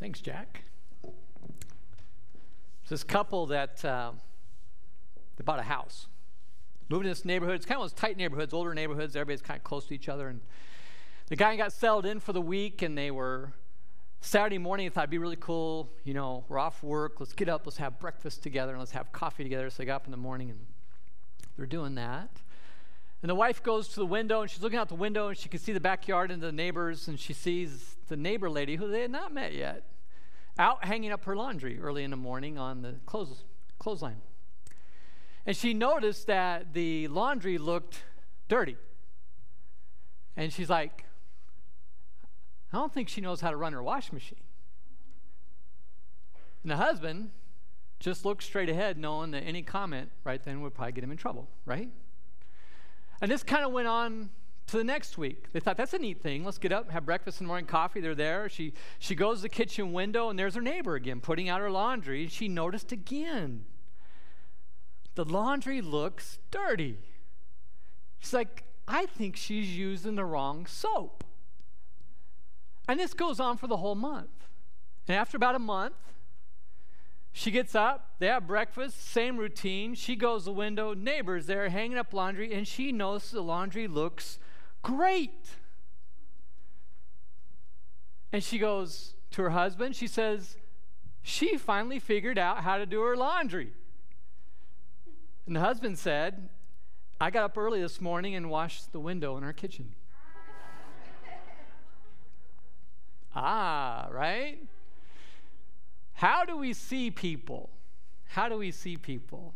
Thanks, Jack. This couple that uh, they bought a house, moved in this neighborhood. It's kind of those tight neighborhoods, older neighborhoods. Everybody's kind of close to each other. And the guy got settled in for the week, and they were Saturday morning. I thought it'd be really cool. You know, we're off work. Let's get up. Let's have breakfast together, and let's have coffee together. So they got up in the morning, and they're doing that. And the wife goes to the window, and she's looking out the window, and she can see the backyard and the neighbors, and she sees the neighbor lady who they had not met yet out hanging up her laundry early in the morning on the clothes, clothesline. And she noticed that the laundry looked dirty. And she's like, I don't think she knows how to run her wash machine. And the husband just looked straight ahead, knowing that any comment right then would probably get him in trouble, right? And this kind of went on to the next week. They thought, that's a neat thing. Let's get up, have breakfast in morning, coffee. They're there. She, she goes to the kitchen window, and there's her neighbor again putting out her laundry. And she noticed again the laundry looks dirty. She's like, I think she's using the wrong soap. And this goes on for the whole month. And after about a month, she gets up, they have breakfast, same routine. She goes to the window, neighbors there hanging up laundry, and she knows the laundry looks Great. And she goes to her husband, she says, she finally figured out how to do her laundry. And the husband said, I got up early this morning and washed the window in our kitchen. ah, right? How do we see people? How do we see people?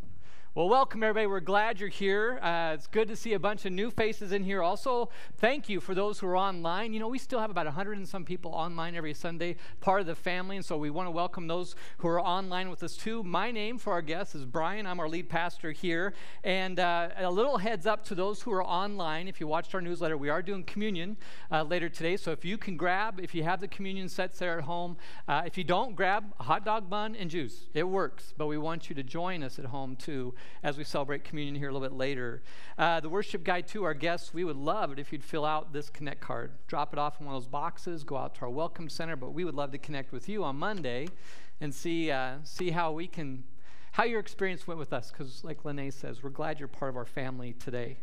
Well, welcome everybody. We're glad you're here. Uh, it's good to see a bunch of new faces in here. Also, thank you for those who are online. You know, we still have about 100 and some people online every Sunday, part of the family, and so we want to welcome those who are online with us too. My name for our guests is Brian. I'm our lead pastor here. And uh, a little heads up to those who are online. If you watched our newsletter, we are doing communion uh, later today. So if you can grab, if you have the communion sets there at home, uh, if you don't, grab a hot dog bun and juice. It works, but we want you to join us at home too as we celebrate communion here a little bit later. Uh, the worship guide, to our guests, we would love it if you'd fill out this Connect card. Drop it off in one of those boxes, go out to our Welcome Center, but we would love to connect with you on Monday and see, uh, see how we can, how your experience went with us, because like Lene says, we're glad you're part of our family today.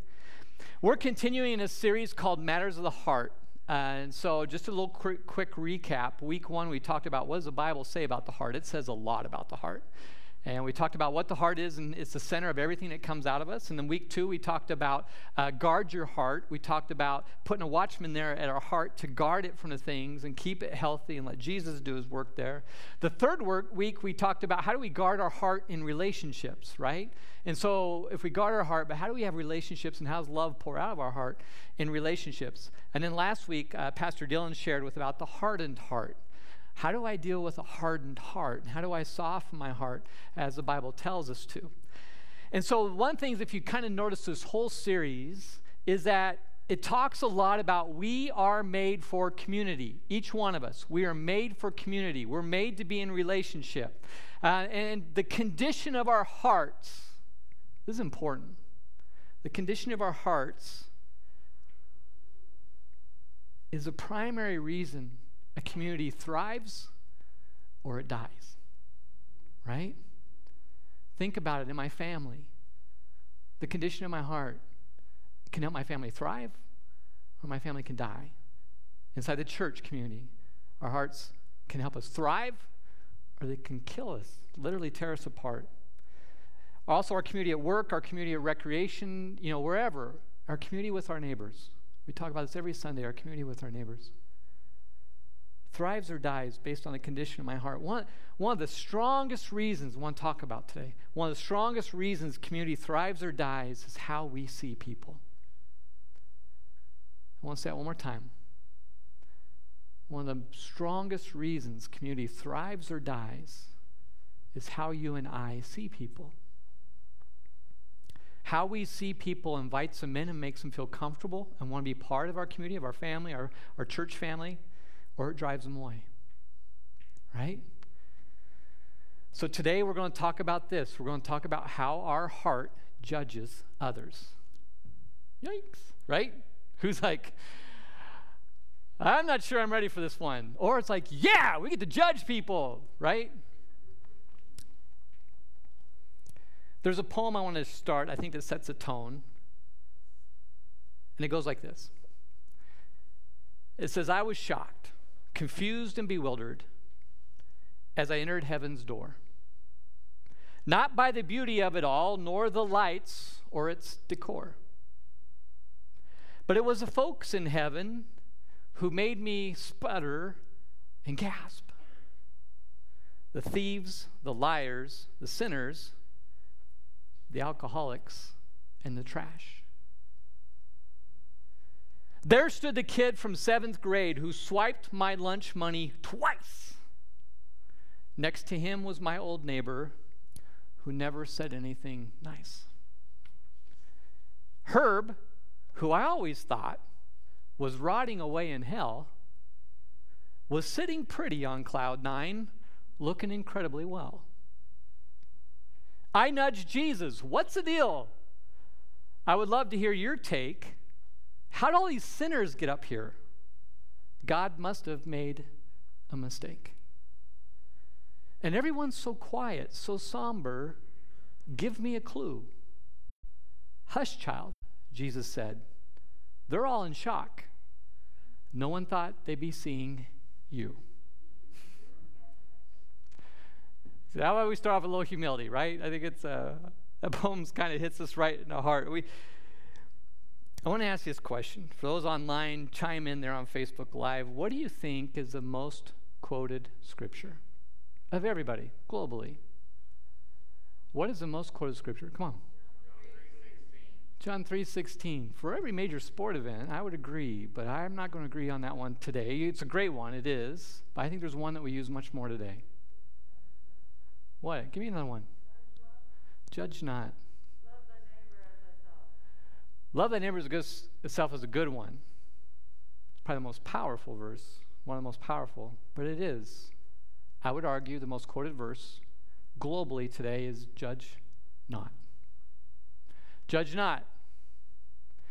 We're continuing a series called Matters of the Heart. Uh, and so, just a little quick, quick recap. Week one, we talked about what does the Bible say about the heart? It says a lot about the heart. And we talked about what the heart is, and it's the center of everything that comes out of us. And then week two, we talked about uh, guard your heart. We talked about putting a watchman there at our heart to guard it from the things and keep it healthy and let Jesus do his work there. The third work, week, we talked about how do we guard our heart in relationships, right? And so if we guard our heart, but how do we have relationships and how does love pour out of our heart in relationships? And then last week, uh, Pastor Dylan shared with about the hardened heart. How do I deal with a hardened heart? How do I soften my heart as the Bible tells us to? And so, one thing, is, if you kind of notice this whole series, is that it talks a lot about we are made for community. Each one of us. We are made for community. We're made to be in relationship. Uh, and the condition of our hearts, this is important. The condition of our hearts is the primary reason a community thrives or it dies. Right? Think about it in my family. The condition of my heart can help my family thrive or my family can die. Inside the church community, our hearts can help us thrive or they can kill us, literally tear us apart. Also, our community at work, our community at recreation, you know, wherever, our community with our neighbors. We talk about this every Sunday, our community with our neighbors thrives or dies based on the condition of my heart. One, one of the strongest reasons to talk about today, one of the strongest reasons community thrives or dies is how we see people. I want to say that one more time. One of the strongest reasons community thrives or dies is how you and I see people. How we see people invites them in and makes them feel comfortable and want to be part of our community, of our family, our, our church family or it drives them away. Right? So today we're going to talk about this. We're going to talk about how our heart judges others. Yikes, right? Who's like, I'm not sure I'm ready for this one. Or it's like, yeah, we get to judge people, right? There's a poem I want to start, I think that sets a tone. And it goes like this It says, I was shocked, confused, and bewildered as I entered heaven's door. Not by the beauty of it all, nor the lights or its decor. But it was the folks in heaven who made me sputter and gasp. The thieves, the liars, the sinners, the alcoholics, and the trash. There stood the kid from seventh grade who swiped my lunch money twice. Next to him was my old neighbor who never said anything nice. Herb, who I always thought was rotting away in hell, was sitting pretty on cloud nine, looking incredibly well. I nudged Jesus. What's the deal? I would love to hear your take. How did all these sinners get up here? God must have made a mistake. And everyone's so quiet, so somber. Give me a clue. Hush, child, Jesus said. They're all in shock. No one thought they'd be seeing you. So that's why we start off with a little humility, right? I think it's uh, that poem kind of hits us right in the heart. We, I want to ask this question. For those online, chime in there on Facebook Live. What do you think is the most quoted scripture of everybody globally? What is the most quoted scripture? Come on. John 3:16. For every major sport event, I would agree, but I'm not going to agree on that one today. It's a great one, it is, but I think there's one that we use much more today. What? Give me another one. Judge not. Love thy neighbor as itself is a good one. It's probably the most powerful verse, one of the most powerful, but it is. I would argue the most quoted verse globally today is judge not. Judge not.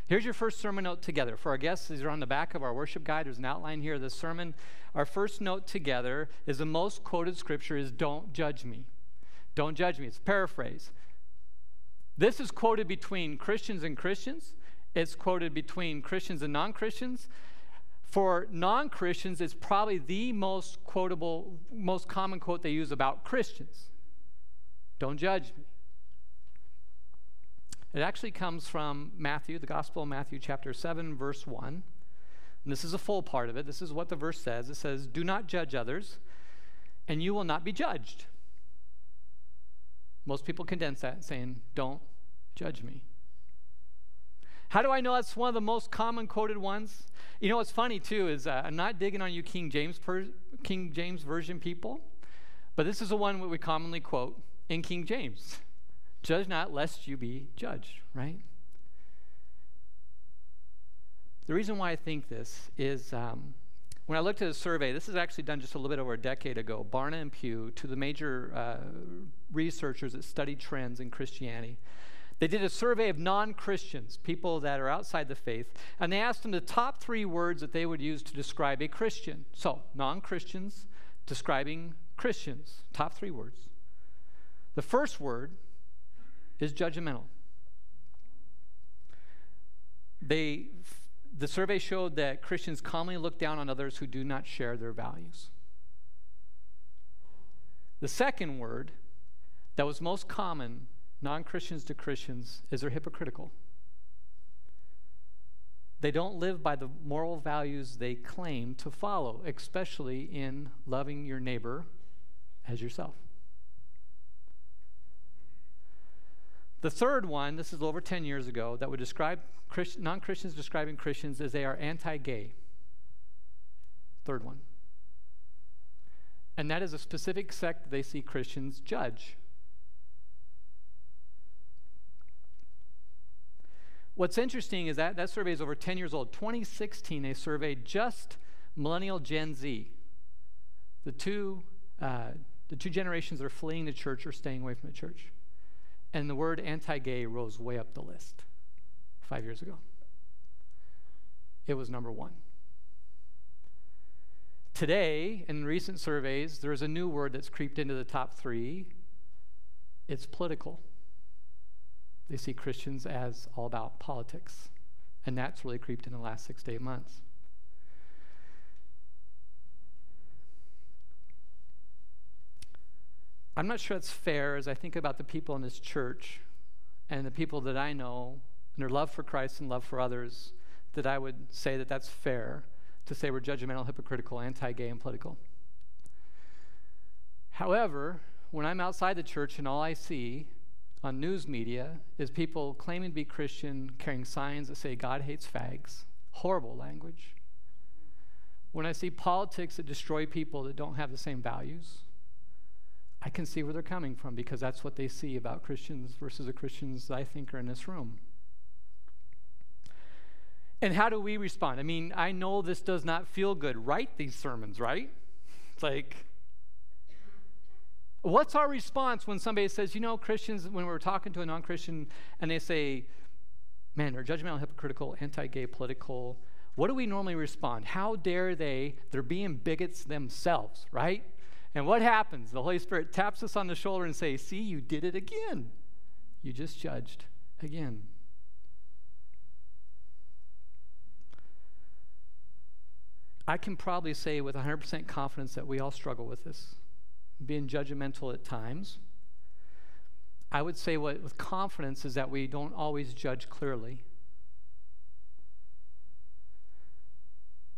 Here's your first sermon note together. For our guests, these are on the back of our worship guide. There's an outline here of the sermon. Our first note together is the most quoted scripture is don't judge me. Don't judge me. It's paraphrase. This is quoted between Christians and Christians. It's quoted between Christians and non-Christians. For non-Christians, it's probably the most quotable, most common quote they use about Christians. Don't judge me. It actually comes from Matthew, the Gospel of Matthew, chapter 7, verse 1. And this is a full part of it. This is what the verse says it says, Do not judge others, and you will not be judged. Most people condense that saying, Don't judge me. How do I know that's one of the most common quoted ones? You know what's funny too is uh, I'm not digging on you King James per, King James version people, but this is the one we commonly quote in King James. Judge not, lest you be judged, right? The reason why I think this is um, when I looked at a survey, this is actually done just a little bit over a decade ago, Barna and Pew, to the major uh, researchers that study trends in Christianity. They did a survey of non Christians, people that are outside the faith, and they asked them the top three words that they would use to describe a Christian. So, non Christians describing Christians, top three words. The first word is judgmental. They, the survey showed that Christians commonly look down on others who do not share their values. The second word that was most common, non Christians to Christians, is they're hypocritical. They don't live by the moral values they claim to follow, especially in loving your neighbor as yourself. The third one, this is over 10 years ago, that would describe Christ, non Christians describing Christians as they are anti gay. Third one. And that is a specific sect they see Christians judge. What's interesting is that that survey is over 10 years old. 2016, they surveyed just millennial Gen Z, the two, uh, the two generations that are fleeing the church or staying away from the church. And the word anti gay rose way up the list five years ago. It was number one. Today, in recent surveys, there's a new word that's creeped into the top three it's political. They see Christians as all about politics, and that's really creeped in the last six to eight months. I'm not sure that's fair as I think about the people in this church and the people that I know and their love for Christ and love for others that I would say that that's fair to say we're judgmental, hypocritical, anti gay, and political. However, when I'm outside the church and all I see on news media is people claiming to be Christian, carrying signs that say God hates fags, horrible language. When I see politics that destroy people that don't have the same values, I can see where they're coming from because that's what they see about Christians versus the Christians I think are in this room. And how do we respond? I mean, I know this does not feel good. Write these sermons, right? It's like, what's our response when somebody says, you know, Christians, when we're talking to a non Christian and they say, man, they're judgmental, hypocritical, anti gay, political. What do we normally respond? How dare they? They're being bigots themselves, right? And what happens? The Holy Spirit taps us on the shoulder and says, see, you did it again. You just judged again. I can probably say with 100% confidence that we all struggle with this, being judgmental at times. I would say what, with confidence is that we don't always judge clearly.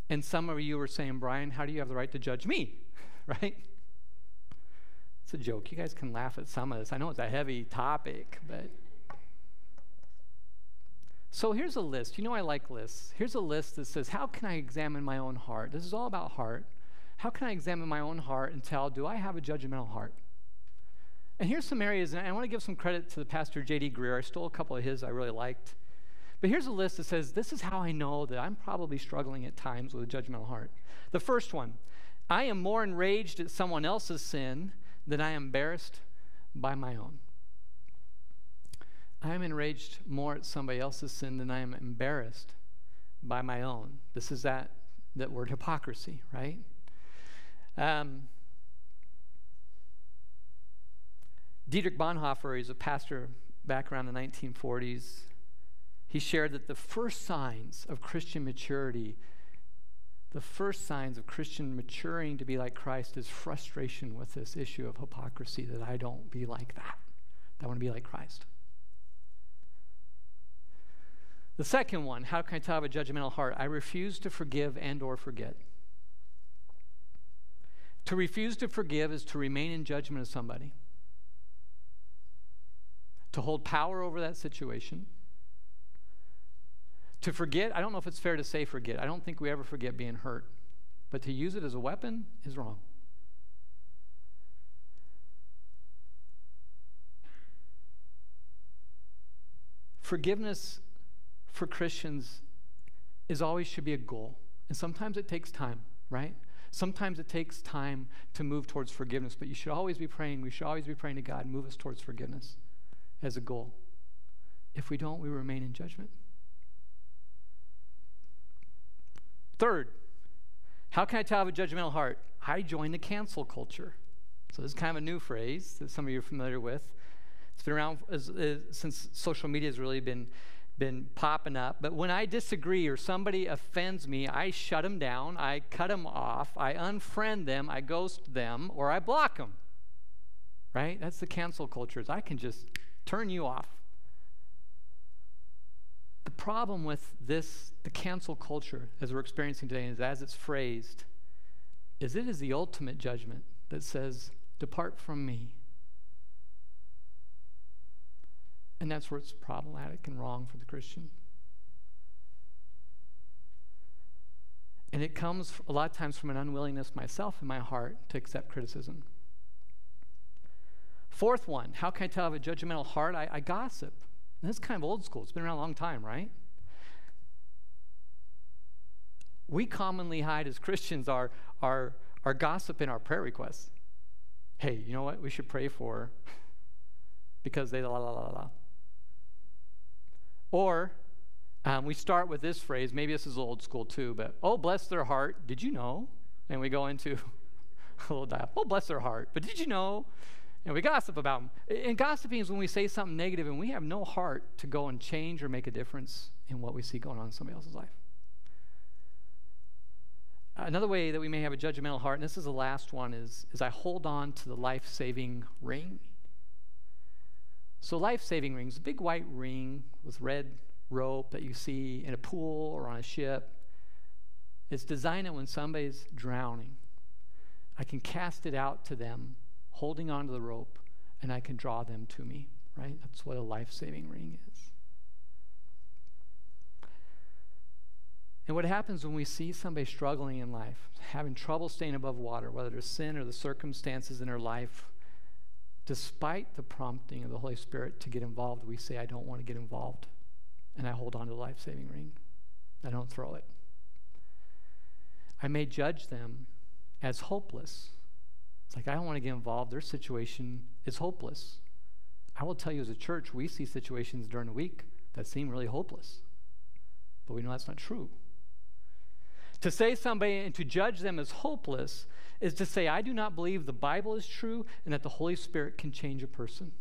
And some of you were saying, Brian, how do you have the right to judge me? right? It's a joke. You guys can laugh at some of this. I know it's a heavy topic, but. So here's a list. You know, I like lists. Here's a list that says, How can I examine my own heart? This is all about heart. How can I examine my own heart and tell, Do I have a judgmental heart? And here's some areas, and I want to give some credit to the pastor J.D. Greear. I stole a couple of his I really liked. But here's a list that says, This is how I know that I'm probably struggling at times with a judgmental heart. The first one I am more enraged at someone else's sin than I am embarrassed by my own. I am enraged more at somebody else's sin than I am embarrassed by my own. This is that, that word hypocrisy, right? Um, Dietrich Bonhoeffer is a pastor back around the 1940s. He shared that the first signs of Christian maturity, the first signs of Christian maturing to be like Christ is frustration with this issue of hypocrisy that I don't be like that. I want to be like Christ. The second one, how can I tell I have a judgmental heart? I refuse to forgive and or forget. To refuse to forgive is to remain in judgment of somebody. To hold power over that situation. To forget, I don't know if it's fair to say forget. I don't think we ever forget being hurt. But to use it as a weapon is wrong. Forgiveness for Christians is always should be a goal. And sometimes it takes time, right? Sometimes it takes time to move towards forgiveness, but you should always be praying. We should always be praying to God, move us towards forgiveness as a goal. If we don't, we remain in judgment. Third, how can I tell I have a judgmental heart? I join the cancel culture. So this is kind of a new phrase that some of you are familiar with. It's been around as, as, since social media has really been been popping up. But when I disagree or somebody offends me, I shut them down, I cut them off, I unfriend them, I ghost them, or I block them. Right? That's the cancel culture. Is I can just turn you off. The problem with this, the cancel culture, as we're experiencing today, is as it's phrased, is it is the ultimate judgment that says, Depart from me. And that's where it's problematic and wrong for the Christian. And it comes a lot of times from an unwillingness myself in my heart to accept criticism. Fourth one, how can I tell I have a judgmental heart? I, I gossip. This kind of old school. It's been around a long time, right? We commonly hide as Christians our, our, our gossip in our prayer requests. Hey, you know what? We should pray for because they la la la la. Or um, we start with this phrase, maybe this is old school too, but oh, bless their heart. Did you know? and we go into a little dialogue. Oh, bless their heart. But did you know? And we gossip about them. And gossiping is when we say something negative and we have no heart to go and change or make a difference in what we see going on in somebody else's life. Another way that we may have a judgmental heart, and this is the last one, is, is I hold on to the life saving ring. So, life saving rings, a big white ring with red rope that you see in a pool or on a ship. It's designed that when somebody's drowning, I can cast it out to them, holding onto the rope, and I can draw them to me, right? That's what a life saving ring is. And what happens when we see somebody struggling in life, having trouble staying above water, whether it's sin or the circumstances in their life, despite the prompting of the Holy Spirit to get involved, we say, I don't want to get involved. And I hold on to the life saving ring. I don't throw it. I may judge them as hopeless. It's like, I don't want to get involved. Their situation is hopeless. I will tell you, as a church, we see situations during the week that seem really hopeless. But we know that's not true. To say somebody and to judge them as hopeless is to say, I do not believe the Bible is true and that the Holy Spirit can change a person.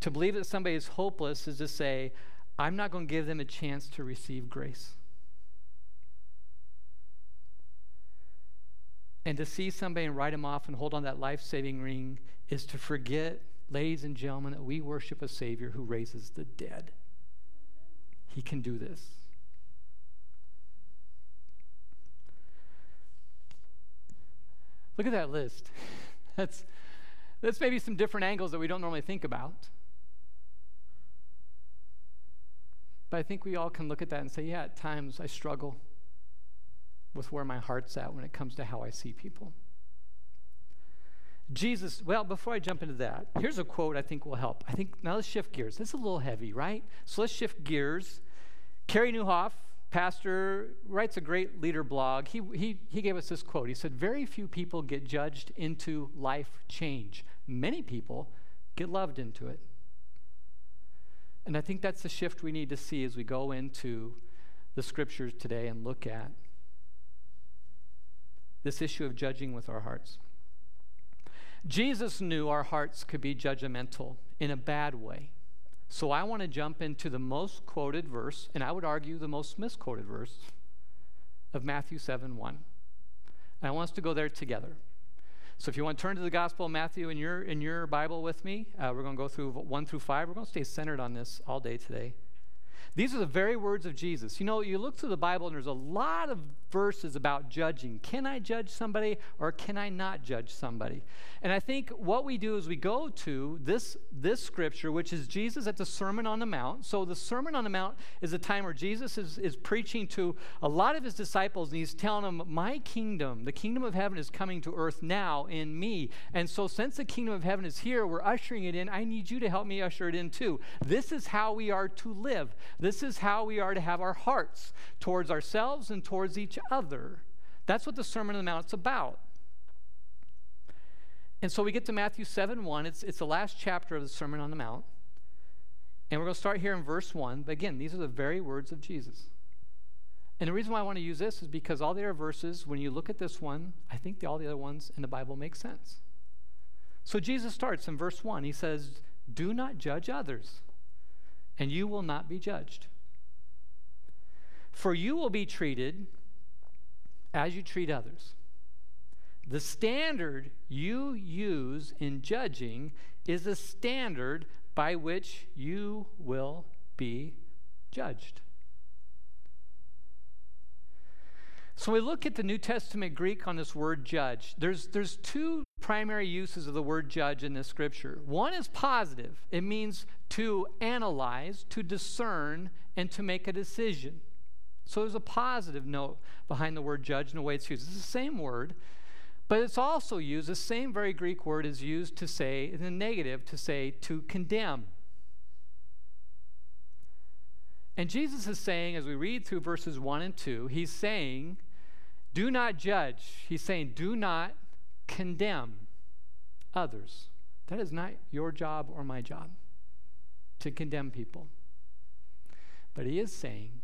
To believe that somebody is hopeless is to say, I'm not going to give them a chance to receive grace. And to see somebody and write them off and hold on that life saving ring is to forget, ladies and gentlemen, that we worship a Savior who raises the dead. He can do this. Look at that list. That's, that's maybe some different angles that we don't normally think about. But I think we all can look at that and say, yeah, at times I struggle with where my heart's at when it comes to how I see people. Jesus, well, before I jump into that, here's a quote I think will help. I think, now let's shift gears. This is a little heavy, right? So let's shift gears. Carey Nieuwhof, pastor, writes a great leader blog. He, he, he gave us this quote. He said, Very few people get judged into life change, many people get loved into it. And I think that's the shift we need to see as we go into the scriptures today and look at this issue of judging with our hearts. Jesus knew our hearts could be judgmental in a bad way. So I want to jump into the most quoted verse, and I would argue the most misquoted verse of Matthew 7 1. And I want us to go there together. So if you want to turn to the Gospel of Matthew in your, in your Bible with me, uh, we're going to go through 1 through 5. We're going to stay centered on this all day today. These are the very words of Jesus. You know, you look through the Bible and there's a lot of verses about judging. Can I judge somebody or can I not judge somebody? And I think what we do is we go to this, this scripture, which is Jesus at the Sermon on the Mount. So the Sermon on the Mount is a time where Jesus is, is preaching to a lot of his disciples and he's telling them, My kingdom, the kingdom of heaven is coming to earth now in me. And so since the kingdom of heaven is here, we're ushering it in. I need you to help me usher it in too. This is how we are to live. This is how we are to have our hearts towards ourselves and towards each other. That's what the Sermon on the Mount is about. And so we get to Matthew 7 1. It's, it's the last chapter of the Sermon on the Mount. And we're going to start here in verse 1. But again, these are the very words of Jesus. And the reason why I want to use this is because all the other verses, when you look at this one, I think the, all the other ones in the Bible make sense. So Jesus starts in verse 1. He says, Do not judge others and you will not be judged. For you will be treated as you treat others. The standard you use in judging is a standard by which you will be judged. So we look at the New Testament Greek on this word judge. There's, there's two primary uses of the word judge in this scripture. One is positive, it means to analyze, to discern, and to make a decision. So there's a positive note behind the word judge in the way it's used. It's the same word, but it's also used, the same very Greek word is used to say, in the negative, to say to condemn. And Jesus is saying, as we read through verses 1 and 2, he's saying, do not judge. He's saying, do not condemn others. That is not your job or my job to condemn people. But he is saying,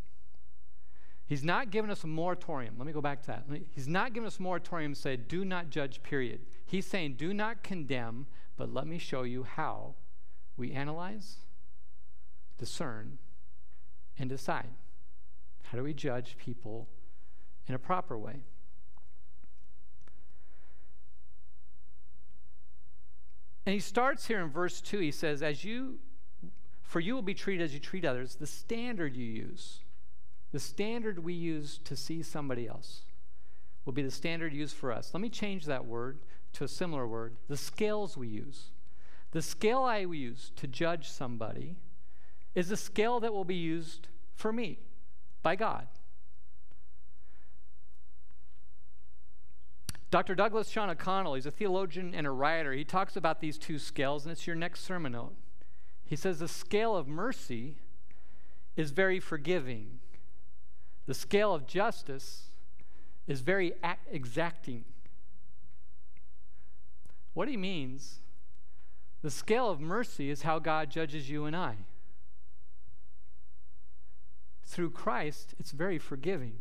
He's not giving us a moratorium. Let me go back to that. He's not giving us a moratorium to say, do not judge, period. He's saying, do not condemn, but let me show you how we analyze, discern, and decide. How do we judge people in a proper way? And he starts here in verse 2. He says, As you, for you will be treated as you treat others, the standard you use the standard we use to see somebody else will be the standard used for us. Let me change that word to a similar word the scales we use. The scale I use to judge somebody is the scale that will be used for me by God. Dr. Douglas Sean O'Donnell, he's a theologian and a writer. He talks about these two scales, and it's your next sermon note. He says the scale of mercy is very forgiving, the scale of justice is very exacting. What he means, the scale of mercy is how God judges you and I. Through Christ, it's very forgiving.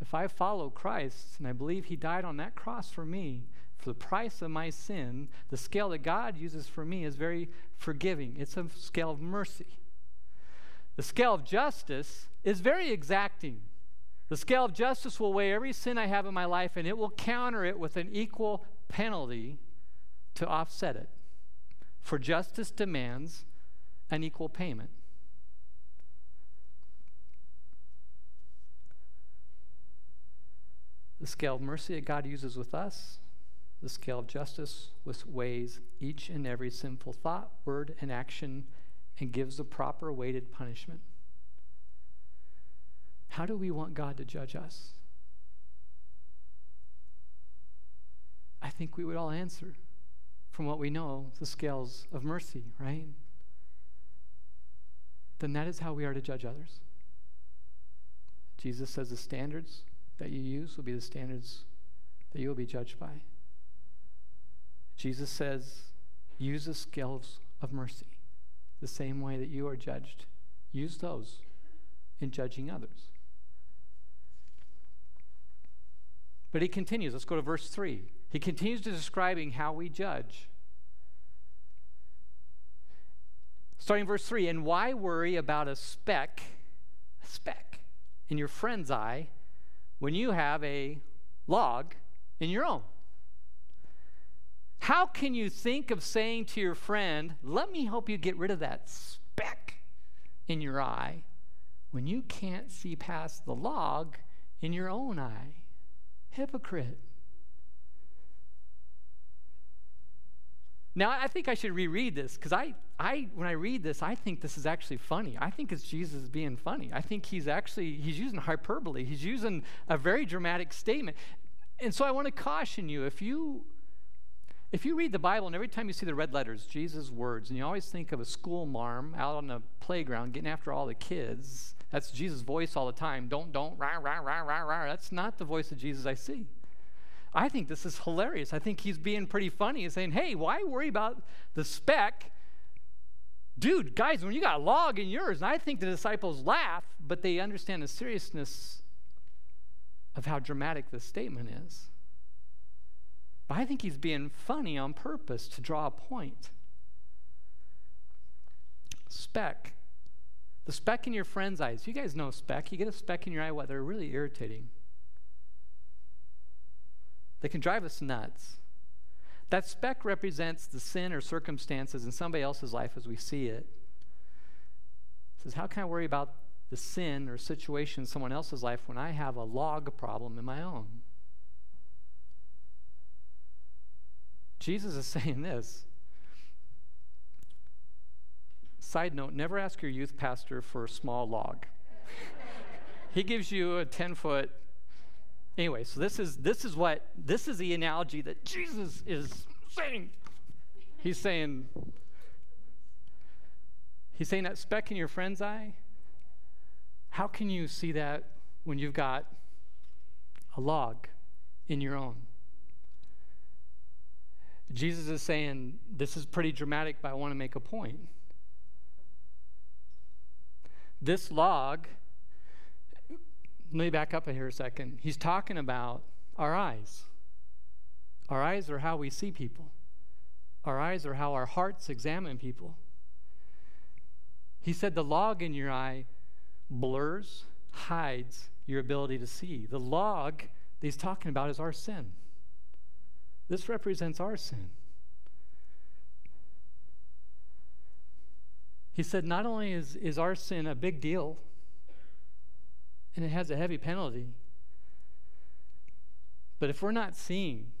If I follow Christ and I believe he died on that cross for me, for the price of my sin, the scale that God uses for me is very forgiving. It's a scale of mercy. The scale of justice is very exacting. The scale of justice will weigh every sin I have in my life and it will counter it with an equal penalty to offset it. For justice demands an equal payment. The scale of mercy that God uses with us, the scale of justice which weighs each and every sinful thought, word, and action and gives the proper weighted punishment. How do we want God to judge us? I think we would all answer from what we know the scales of mercy, right? Then that is how we are to judge others. Jesus says the standards that you use will be the standards that you will be judged by. Jesus says, use the scales of mercy the same way that you are judged. Use those in judging others. But he continues. Let's go to verse 3. He continues to describing how we judge. Starting verse 3 And why worry about a speck, a speck in your friend's eye when you have a log in your own? How can you think of saying to your friend, Let me help you get rid of that speck in your eye, when you can't see past the log in your own eye? Hypocrite. Now, I think I should reread this because I, I, when I read this, I think this is actually funny. I think it's Jesus being funny. I think he's actually, he's using hyperbole. He's using a very dramatic statement. And so I want to caution you, if you, if you read the Bible and every time you see the red letters, Jesus' words, and you always think of a school marm out on the playground getting after all the kids, that's Jesus' voice all the time. Don't, don't, rah, rah, rah, rah, rah. That's not the voice of Jesus I see. I think this is hilarious. I think he's being pretty funny and saying, hey, why worry about the speck? Dude, guys, when you got a log in yours, and I think the disciples laugh, but they understand the seriousness of how dramatic this statement is. But I think he's being funny on purpose to draw a point. Speck the speck in your friend's eyes. You guys know speck. You get a speck in your eye, what? They're really irritating. They can drive us nuts. That speck represents the sin or circumstances in somebody else's life as we see it. it says, How can I worry about the sin or situation in someone else's life when I have a log problem in my own? Jesus is saying this Side note never ask your youth pastor for a small log. he gives you a 10 foot. Anyway, so this is this is what this is the analogy that Jesus is saying. He's saying He's saying that speck in your friend's eye. How can you see that when you've got a log in your own? Jesus is saying, This is pretty dramatic, but I want to make a point. This log, let me back up here a second. He's talking about our eyes. Our eyes are how we see people, our eyes are how our hearts examine people. He said the log in your eye blurs, hides your ability to see. The log that he's talking about is our sin. This represents our sin. He said, not only is, is our sin a big deal, and it has a heavy penalty, but if we're not seeing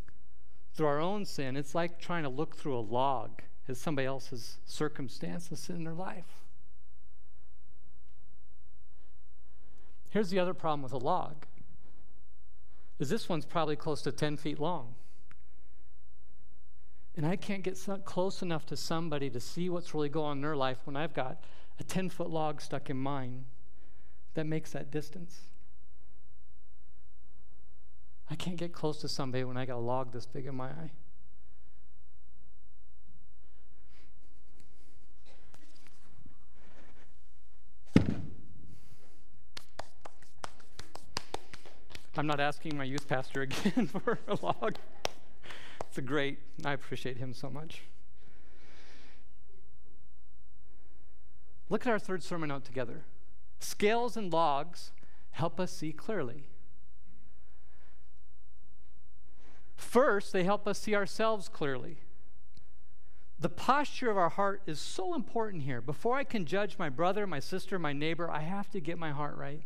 through our own sin, it's like trying to look through a log at somebody else's circumstances in their life. Here's the other problem with a log is this one's probably close to 10 feet long. And I can't get so close enough to somebody to see what's really going on in their life when I've got a 10 foot log stuck in mine that makes that distance. I can't get close to somebody when I got a log this big in my eye. I'm not asking my youth pastor again for a log. It's a great, I appreciate him so much. Look at our third sermon out together. Scales and logs help us see clearly. First, they help us see ourselves clearly. The posture of our heart is so important here. Before I can judge my brother, my sister, my neighbor, I have to get my heart right.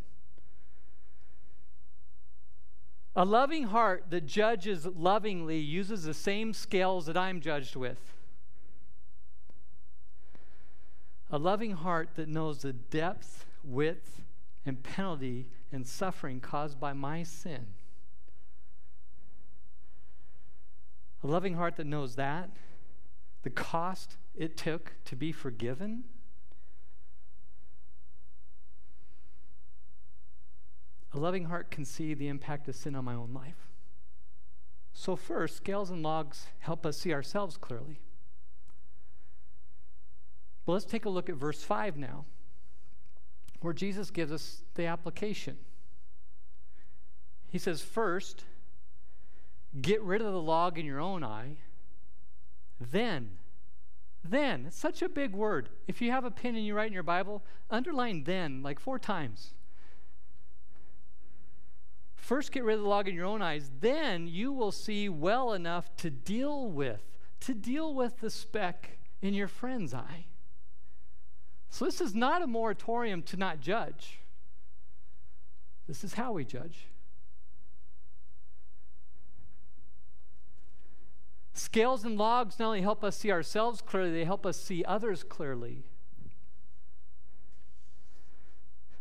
A loving heart that judges lovingly uses the same scales that I'm judged with. A loving heart that knows the depth, width, and penalty and suffering caused by my sin. A loving heart that knows that, the cost it took to be forgiven A loving heart can see the impact of sin on my own life. So, first, scales and logs help us see ourselves clearly. But let's take a look at verse 5 now, where Jesus gives us the application. He says, First, get rid of the log in your own eye, then, then, it's such a big word. If you have a pen and you write in your Bible, underline then like four times. First, get rid of the log in your own eyes. Then you will see well enough to deal with, to deal with the speck in your friend's eye. So, this is not a moratorium to not judge. This is how we judge. Scales and logs not only help us see ourselves clearly, they help us see others clearly.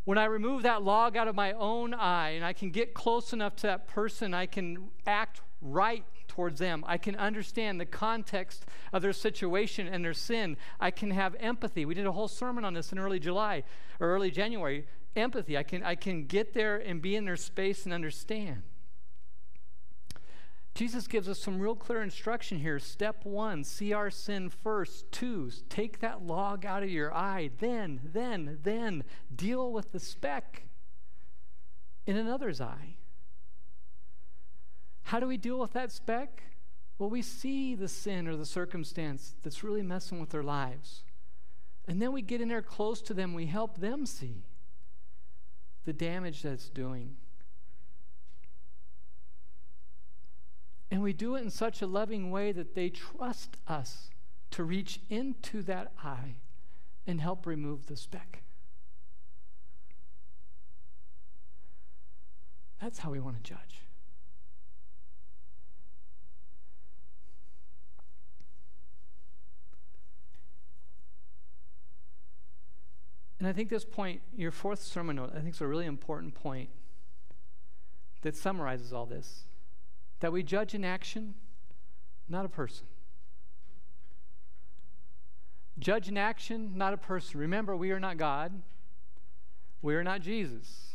when I remove that log out of my own eye and I can get close enough to that person, I can act right towards them. I can understand the context of their situation and their sin. I can have empathy. We did a whole sermon on this in early July or early January. Empathy. I can, I can get there and be in their space and understand. Jesus gives us some real clear instruction here. Step one, see our sin first. Two, take that log out of your eye. Then, then, then, deal with the speck in another's eye. How do we deal with that speck? Well, we see the sin or the circumstance that's really messing with their lives. And then we get in there close to them, we help them see the damage that's doing. And we do it in such a loving way that they trust us to reach into that eye and help remove the speck. That's how we want to judge. And I think this point, your fourth sermon note, I think is a really important point that summarizes all this that we judge an action, not a person. Judge an action, not a person. Remember, we are not God. We are not Jesus.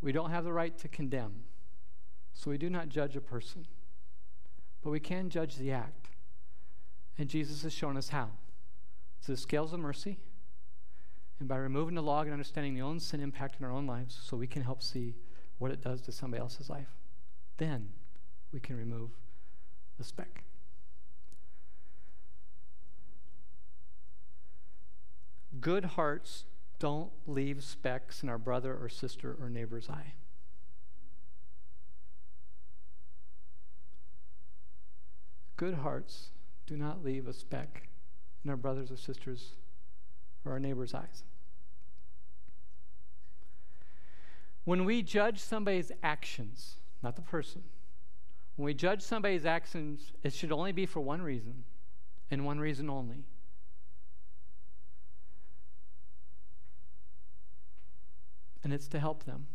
We don't have the right to condemn. So we do not judge a person. But we can judge the act. And Jesus has shown us how. It's the scales of mercy and by removing the log and understanding the own sin impact in our own lives so we can help see what it does to somebody else's life, then we can remove the speck. Good hearts don't leave specks in our brother or sister or neighbor's eye. Good hearts do not leave a speck in our brothers or sisters or our neighbor's eyes. When we judge somebody's actions, not the person, when we judge somebody's actions, it should only be for one reason and one reason only. And it's to help them.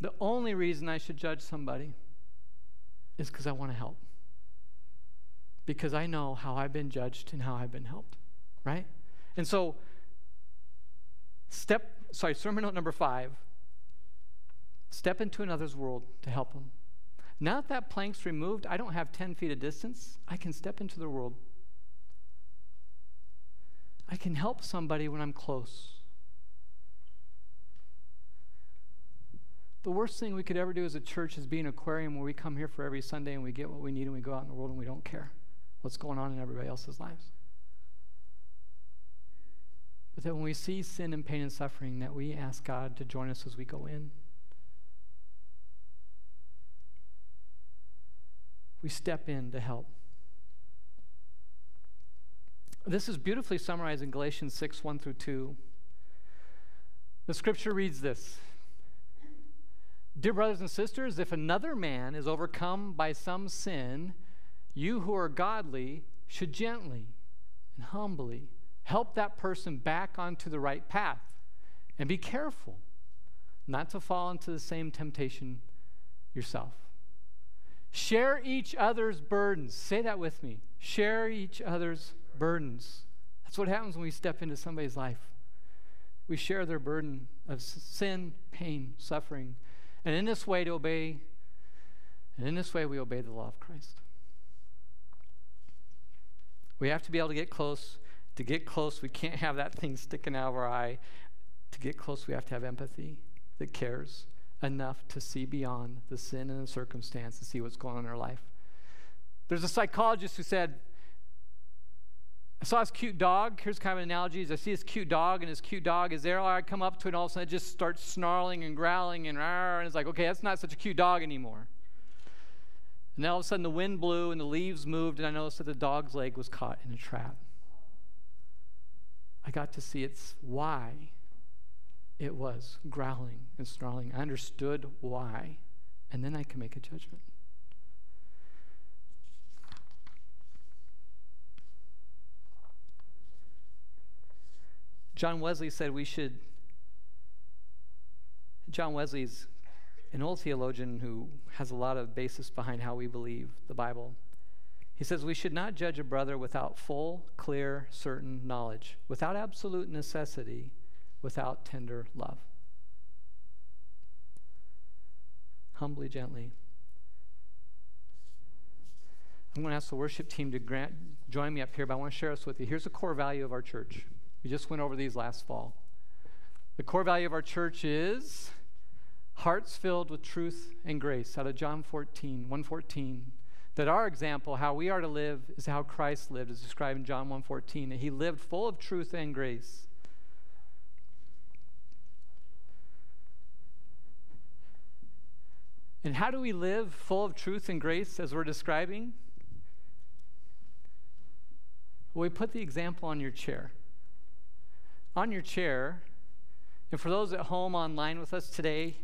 The only reason I should judge somebody is because I want to help. Because I know how I've been judged and how I've been helped, right? And so, step, sorry, sermon note number five step into another's world to help them. Now that that plank's removed, I don't have 10 feet of distance. I can step into their world. I can help somebody when I'm close. The worst thing we could ever do as a church is be an aquarium where we come here for every Sunday and we get what we need and we go out in the world and we don't care what's going on in everybody else's lives. But that when we see sin and pain and suffering, that we ask God to join us as we go in. We step in to help. This is beautifully summarized in Galatians 6 1 through 2. The scripture reads this Dear brothers and sisters, if another man is overcome by some sin, you who are godly should gently and humbly help that person back onto the right path. And be careful not to fall into the same temptation yourself. Share each other's burdens. Say that with me. Share each other's burdens. That's what happens when we step into somebody's life. We share their burden of sin, pain, suffering and in this way to obey, and in this way we obey the law of Christ. We have to be able to get close. To get close, we can't have that thing sticking out of our eye. To get close, we have to have empathy that cares enough to see beyond the sin and the circumstance and see what's going on in our life. There's a psychologist who said, I saw this cute dog. Here's kind of an analogy. I see this cute dog, and this cute dog is there. I come up to it, and all of a sudden it just starts snarling and growling, and, and it's like, okay, that's not such a cute dog anymore. And then all of a sudden the wind blew, and the leaves moved, and I noticed that the dog's leg was caught in a trap. I got to see its why it was growling and snarling. I understood why, and then I can make a judgment. John Wesley said we should. John Wesley's an old theologian who has a lot of basis behind how we believe the Bible. He says we should not judge a brother without full, clear, certain knowledge, without absolute necessity, without tender love. Humbly, gently. I'm going to ask the worship team to grant, join me up here, but I want to share this with you. Here's a core value of our church. We just went over these last fall. The core value of our church is hearts filled with truth and grace out of John 14, 114. That our example, how we are to live, is how Christ lived, as described in John 1:14. That he lived full of truth and grace. And how do we live full of truth and grace as we're describing? Well, we put the example on your chair on your chair, and for those at home online with us today,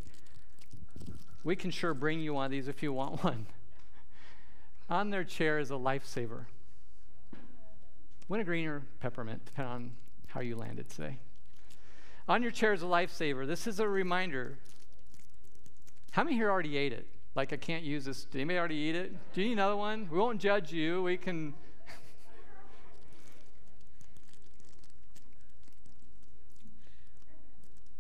we can sure bring you one of these if you want one. on their chair is a lifesaver. Wintergreen or peppermint, depending on how you landed today. On your chair is a lifesaver. This is a reminder. How many here already ate it? Like, I can't use this. Did anybody already eat it? Do you need another one? We won't judge you. We can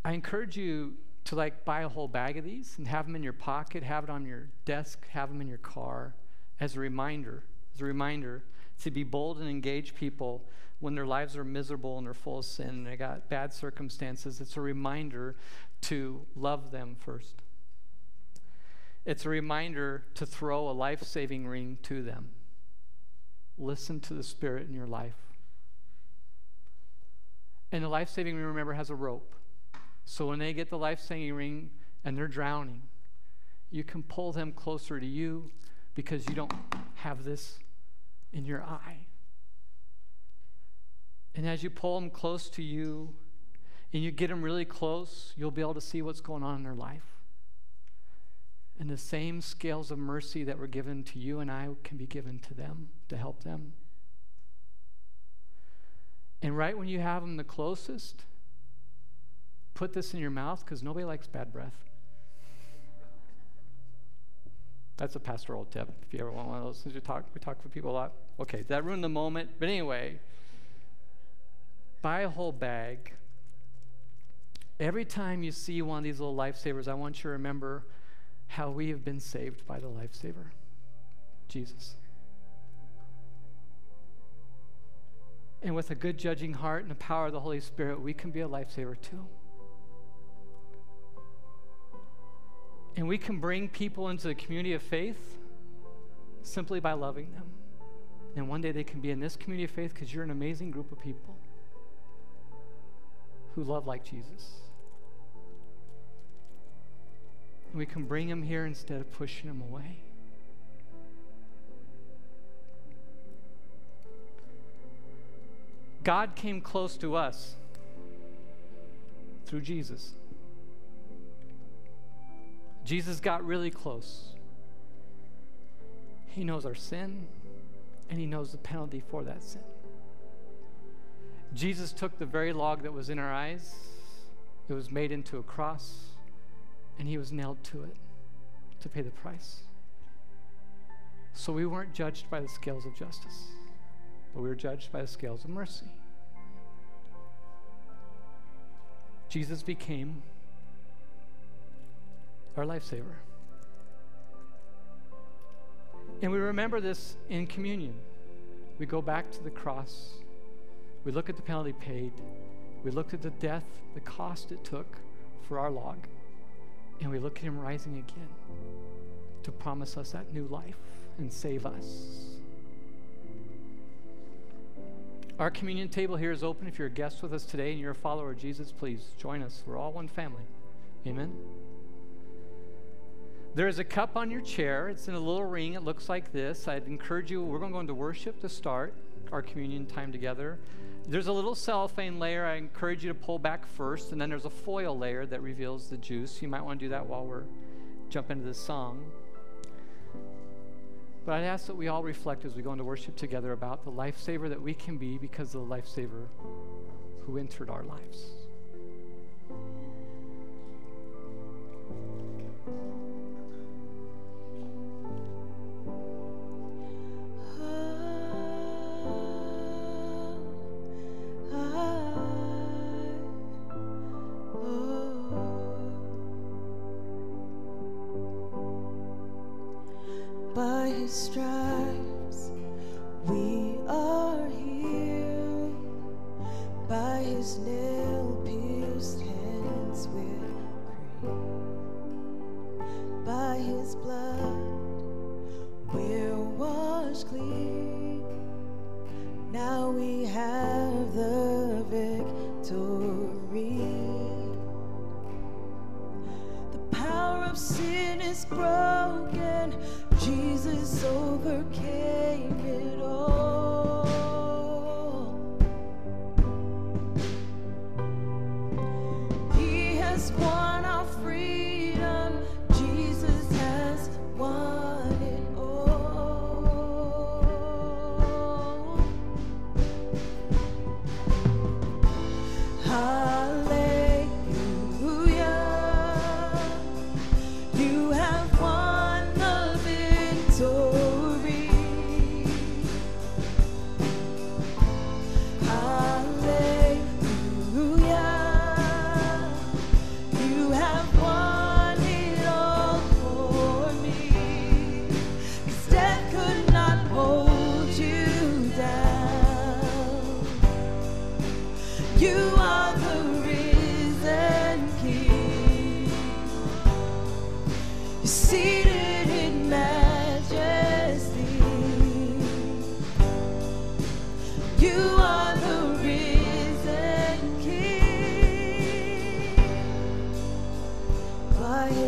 I encourage you to like buy a whole bag of these and have them in your pocket, have it on your desk, have them in your car as a reminder, as a reminder to be bold and engage people when their lives are miserable and they're full of sin and they got bad circumstances. It's a reminder to love them first. It's a reminder to throw a life saving ring to them. Listen to the Spirit in your life. And the life saving ring, remember, has a rope. So when they get the life saving ring and they're drowning, you can pull them closer to you because you don't have this in your eye. And as you pull them close to you and you get them really close, you'll be able to see what's going on in their life. And the same scales of mercy that were given to you and I can be given to them to help them. And right when you have them the closest, put this in your mouth because nobody likes bad breath. That's a pastoral tip. If you ever want one of those, since you talk, we talk with people a lot. Okay, that ruined the moment. But anyway, buy a whole bag. Every time you see one of these little lifesavers, I want you to remember how we have been saved by the lifesaver, Jesus. And with a good judging heart and the power of the Holy Spirit, we can be a lifesaver too. And we can bring people into the community of faith simply by loving them. And one day they can be in this community of faith because you're an amazing group of people who love like Jesus. And we can bring them here instead of pushing them away. God came close to us through Jesus. Jesus got really close. He knows our sin, and He knows the penalty for that sin. Jesus took the very log that was in our eyes, it was made into a cross, and He was nailed to it to pay the price. So we weren't judged by the scales of justice, but we were judged by the scales of mercy. Jesus became our lifesaver. And we remember this in communion. We go back to the cross. We look at the penalty paid. We look at the death, the cost it took for our log. And we look at him rising again to promise us that new life and save us. Our communion table here is open. If you're a guest with us today and you're a follower of Jesus, please join us. We're all one family. Amen. There is a cup on your chair. It's in a little ring. It looks like this. I'd encourage you, we're going to go into worship to start our communion time together. There's a little cellophane layer I encourage you to pull back first, and then there's a foil layer that reveals the juice. You might want to do that while we're jump into this song. But I'd ask that we all reflect as we go into worship together about the lifesaver that we can be because of the lifesaver who entered our lives. strong.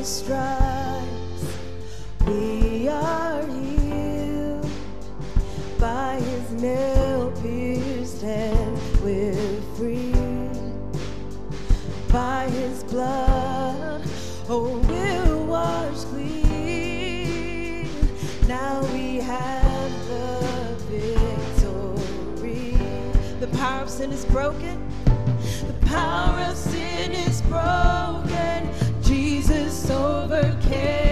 stride. The power of sin is broken. The power of sin is broken. Jesus overcame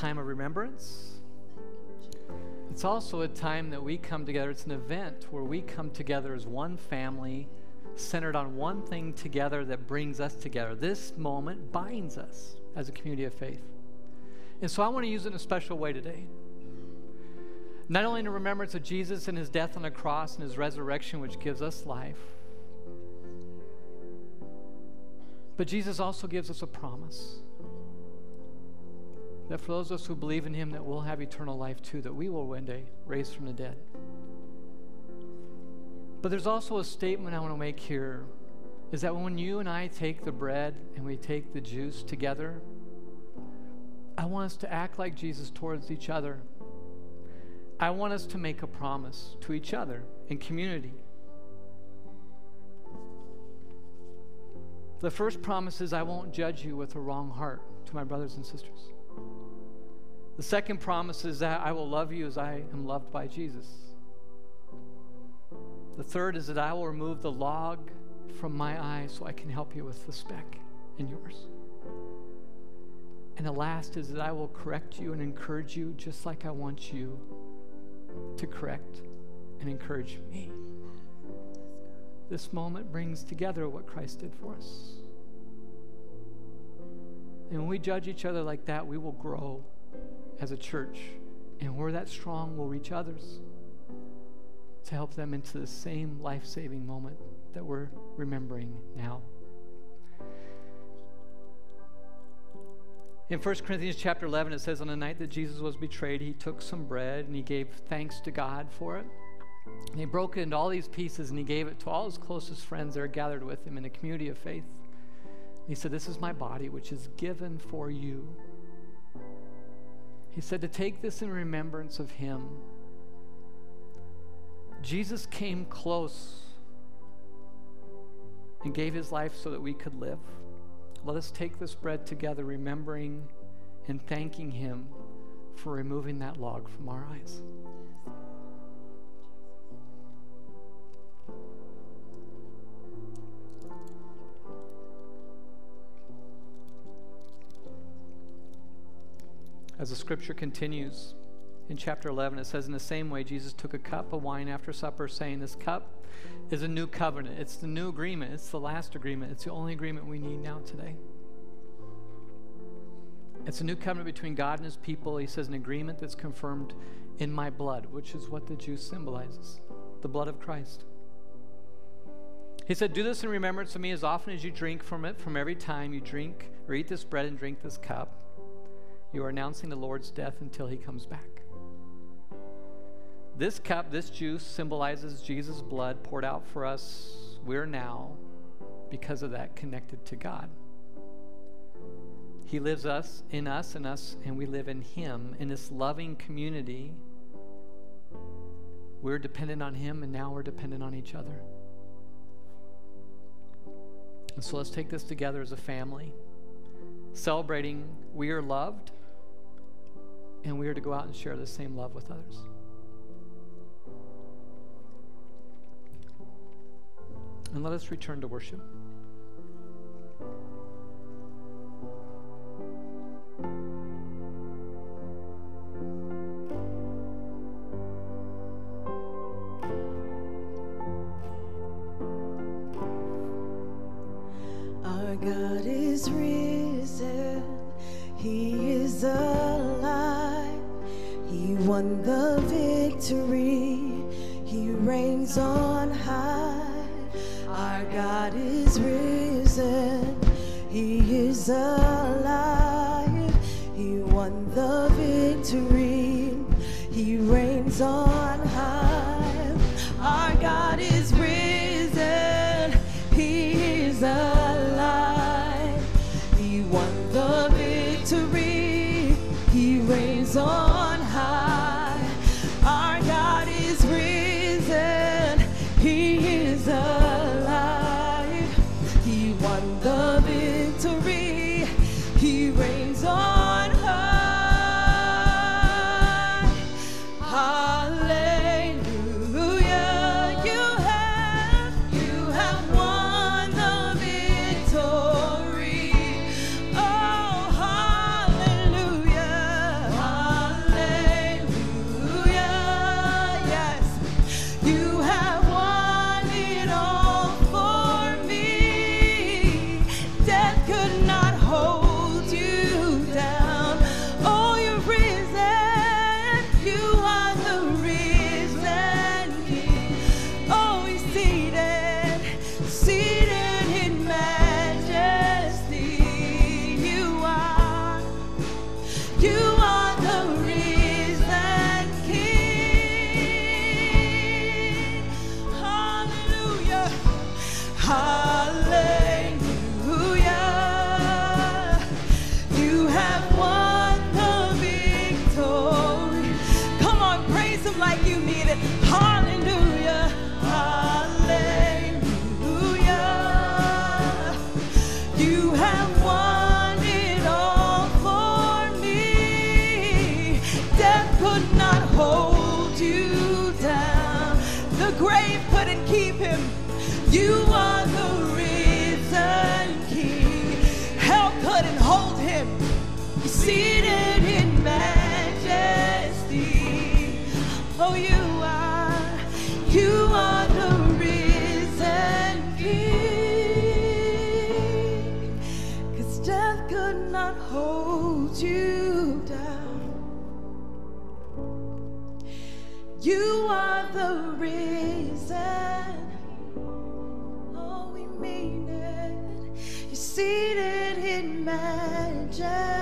time of remembrance. It's also a time that we come together. It's an event where we come together as one family, centered on one thing together that brings us together. This moment binds us as a community of faith. And so I want to use it in a special way today. Not only in remembrance of Jesus and his death on the cross and his resurrection, which gives us life, but Jesus also gives us a promise that for those of us who believe in him that we'll have eternal life too that we will one day raise from the dead. But there's also a statement i want to make here is that when you and i take the bread and we take the juice together i want us to act like jesus towards each other. I want us to make a promise to each other in community. The first promise is i won't judge you with a wrong heart to my brothers and sisters the second promise is that I will love you as I am loved by Jesus. The third is that I will remove the log from my eye so I can help you with the speck in yours. And the last is that I will correct you and encourage you just like I want you to correct and encourage me. This moment brings together what Christ did for us. And when we judge each other like that, we will grow as a church. And where that strong, we'll reach others to help them into the same life saving moment that we're remembering now. In 1 Corinthians chapter 11, it says, On the night that Jesus was betrayed, he took some bread and he gave thanks to God for it. And he broke it into all these pieces and he gave it to all his closest friends that are gathered with him in the community of faith. He said, This is my body, which is given for you. He said to take this in remembrance of him. Jesus came close and gave his life so that we could live. Let us take this bread together, remembering and thanking him for removing that log from our eyes. As the scripture continues in chapter 11, it says, In the same way, Jesus took a cup of wine after supper, saying, This cup is a new covenant. It's the new agreement. It's the last agreement. It's the only agreement we need now today. It's a new covenant between God and his people. He says, An agreement that's confirmed in my blood, which is what the juice symbolizes the blood of Christ. He said, Do this in remembrance of me as often as you drink from it, from every time you drink or eat this bread and drink this cup. You are announcing the Lord's death until he comes back. This cup, this juice, symbolizes Jesus' blood poured out for us. We're now, because of that, connected to God. He lives us in us and us, and we live in Him in this loving community. We're dependent on Him, and now we're dependent on each other. And so let's take this together as a family, celebrating we are loved, and we are to go out and share the same love with others. And let us return to worship. Death could not hold you down. You are the reason. Oh, we mean it. You're seated in majesty.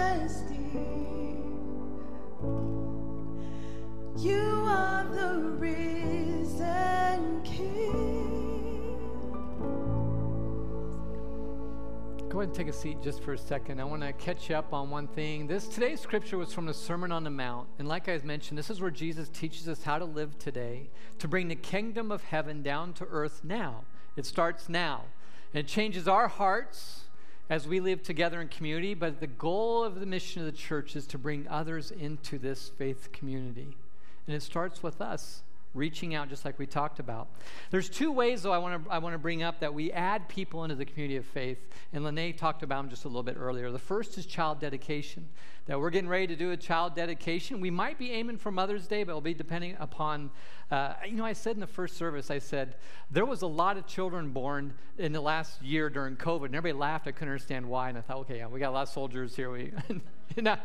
Go ahead and take a seat just for a second. I want to catch up on one thing. This today's scripture was from the Sermon on the Mount, and like I mentioned, this is where Jesus teaches us how to live today, to bring the kingdom of heaven down to earth now. It starts now. And it changes our hearts as we live together in community, but the goal of the mission of the church is to bring others into this faith community. And it starts with us reaching out just like we talked about. There's two ways though I want to I want to bring up that we add people into the community of faith. And Lene talked about them just a little bit earlier. The first is child dedication. That we're getting ready to do a child dedication. We might be aiming for Mother's Day, but it'll be depending upon uh, you know, I said in the first service, I said, there was a lot of children born in the last year during COVID, and everybody laughed. I couldn't understand why. And I thought, okay, yeah, we got a lot of soldiers here. We, you know,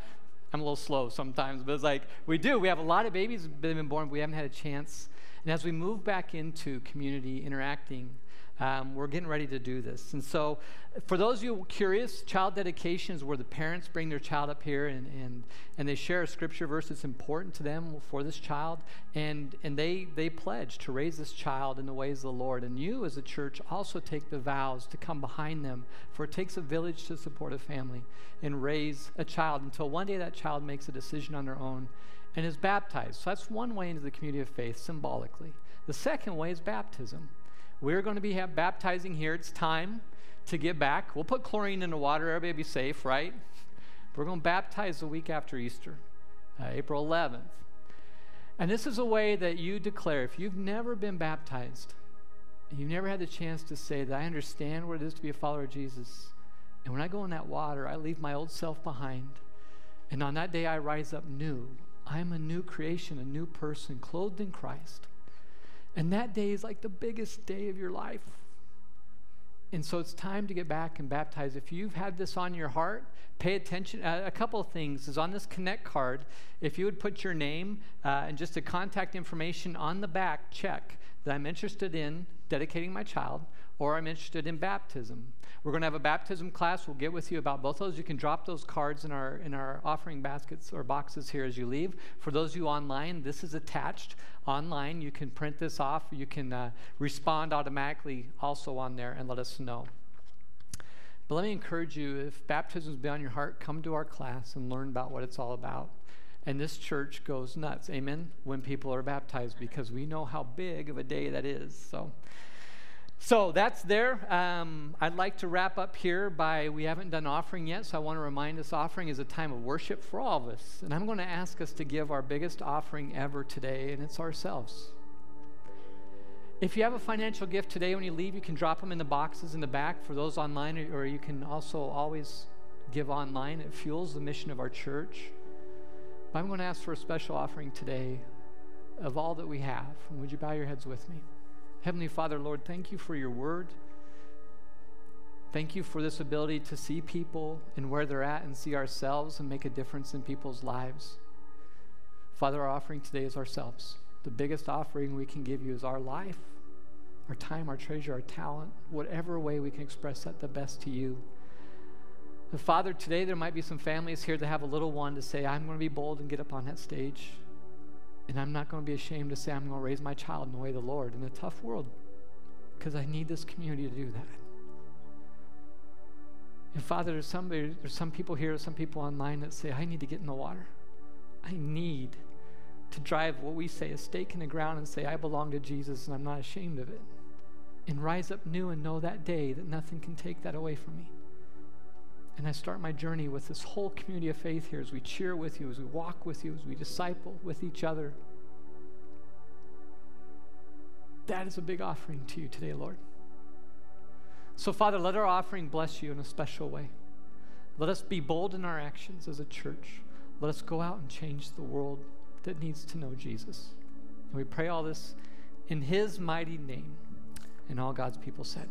I'm a little slow sometimes, but it's like we do. We have a lot of babies that have been born, but we haven't had a chance. And as we move back into community interacting, Um, we're getting ready to do this. And so, for those of you curious, child dedication is where the parents bring their child up here and, and, and they share a scripture verse that's important to them for this child. And, and they, they pledge to raise this child in the ways of the Lord. And you, as a church, also take the vows to come behind them, for it takes a village to support a family and raise a child until one day that child makes a decision on their own and is baptized. So, that's one way into the community of faith symbolically. The second way is baptism. We're going to be baptizing here. It's time to get back. We'll put chlorine in the water. Everybody be safe, right? We're going to baptize the week after Easter, uh, April 11th. And this is a way that you declare if you've never been baptized, you've never had the chance to say that I understand what it is to be a follower of Jesus. And when I go in that water, I leave my old self behind. And on that day, I rise up new. I'm a new creation, a new person, clothed in Christ. And that day is like the biggest day of your life. And so it's time to get back and baptize. If you've had this on your heart, pay attention. Uh, a couple of things is on this Connect card. If you would put your name uh, and just the contact information on the back, check that I'm interested in dedicating my child or I'm interested in baptism. We're going to have a baptism class. We'll get with you about both of those. You can drop those cards in our in our offering baskets or boxes here as you leave. For those of you online, this is attached online. You can print this off. You can uh, respond automatically also on there and let us know. But let me encourage you if baptism is on your heart, come to our class and learn about what it's all about. And this church goes nuts, amen, when people are baptized because we know how big of a day that is. So, so that's there. Um, I'd like to wrap up here by we haven't done offering yet, so I want to remind us offering is a time of worship for all of us. And I'm going to ask us to give our biggest offering ever today, and it's ourselves. If you have a financial gift today, when you leave, you can drop them in the boxes in the back for those online, or you can also always give online. It fuels the mission of our church. But I'm going to ask for a special offering today of all that we have. And would you bow your heads with me? Heavenly Father, Lord, thank you for your word. Thank you for this ability to see people and where they're at and see ourselves and make a difference in people's lives. Father, our offering today is ourselves. The biggest offering we can give you is our life, our time, our treasure, our talent, whatever way we can express that the best to you. Father, today there might be some families here that have a little one to say, I'm going to be bold and get up on that stage. And I'm not going to be ashamed to say I'm going to raise my child in the way of the Lord in a tough world because I need this community to do that. And Father, there's somebody, there's some people here, some people online that say, I need to get in the water. I need to drive what we say a stake in the ground and say, I belong to Jesus and I'm not ashamed of it. And rise up new and know that day that nothing can take that away from me. And I start my journey with this whole community of faith here as we cheer with you, as we walk with you, as we disciple with each other. That is a big offering to you today, Lord. So, Father, let our offering bless you in a special way. Let us be bold in our actions as a church. Let us go out and change the world that needs to know Jesus. And we pray all this in His mighty name. And all God's people said.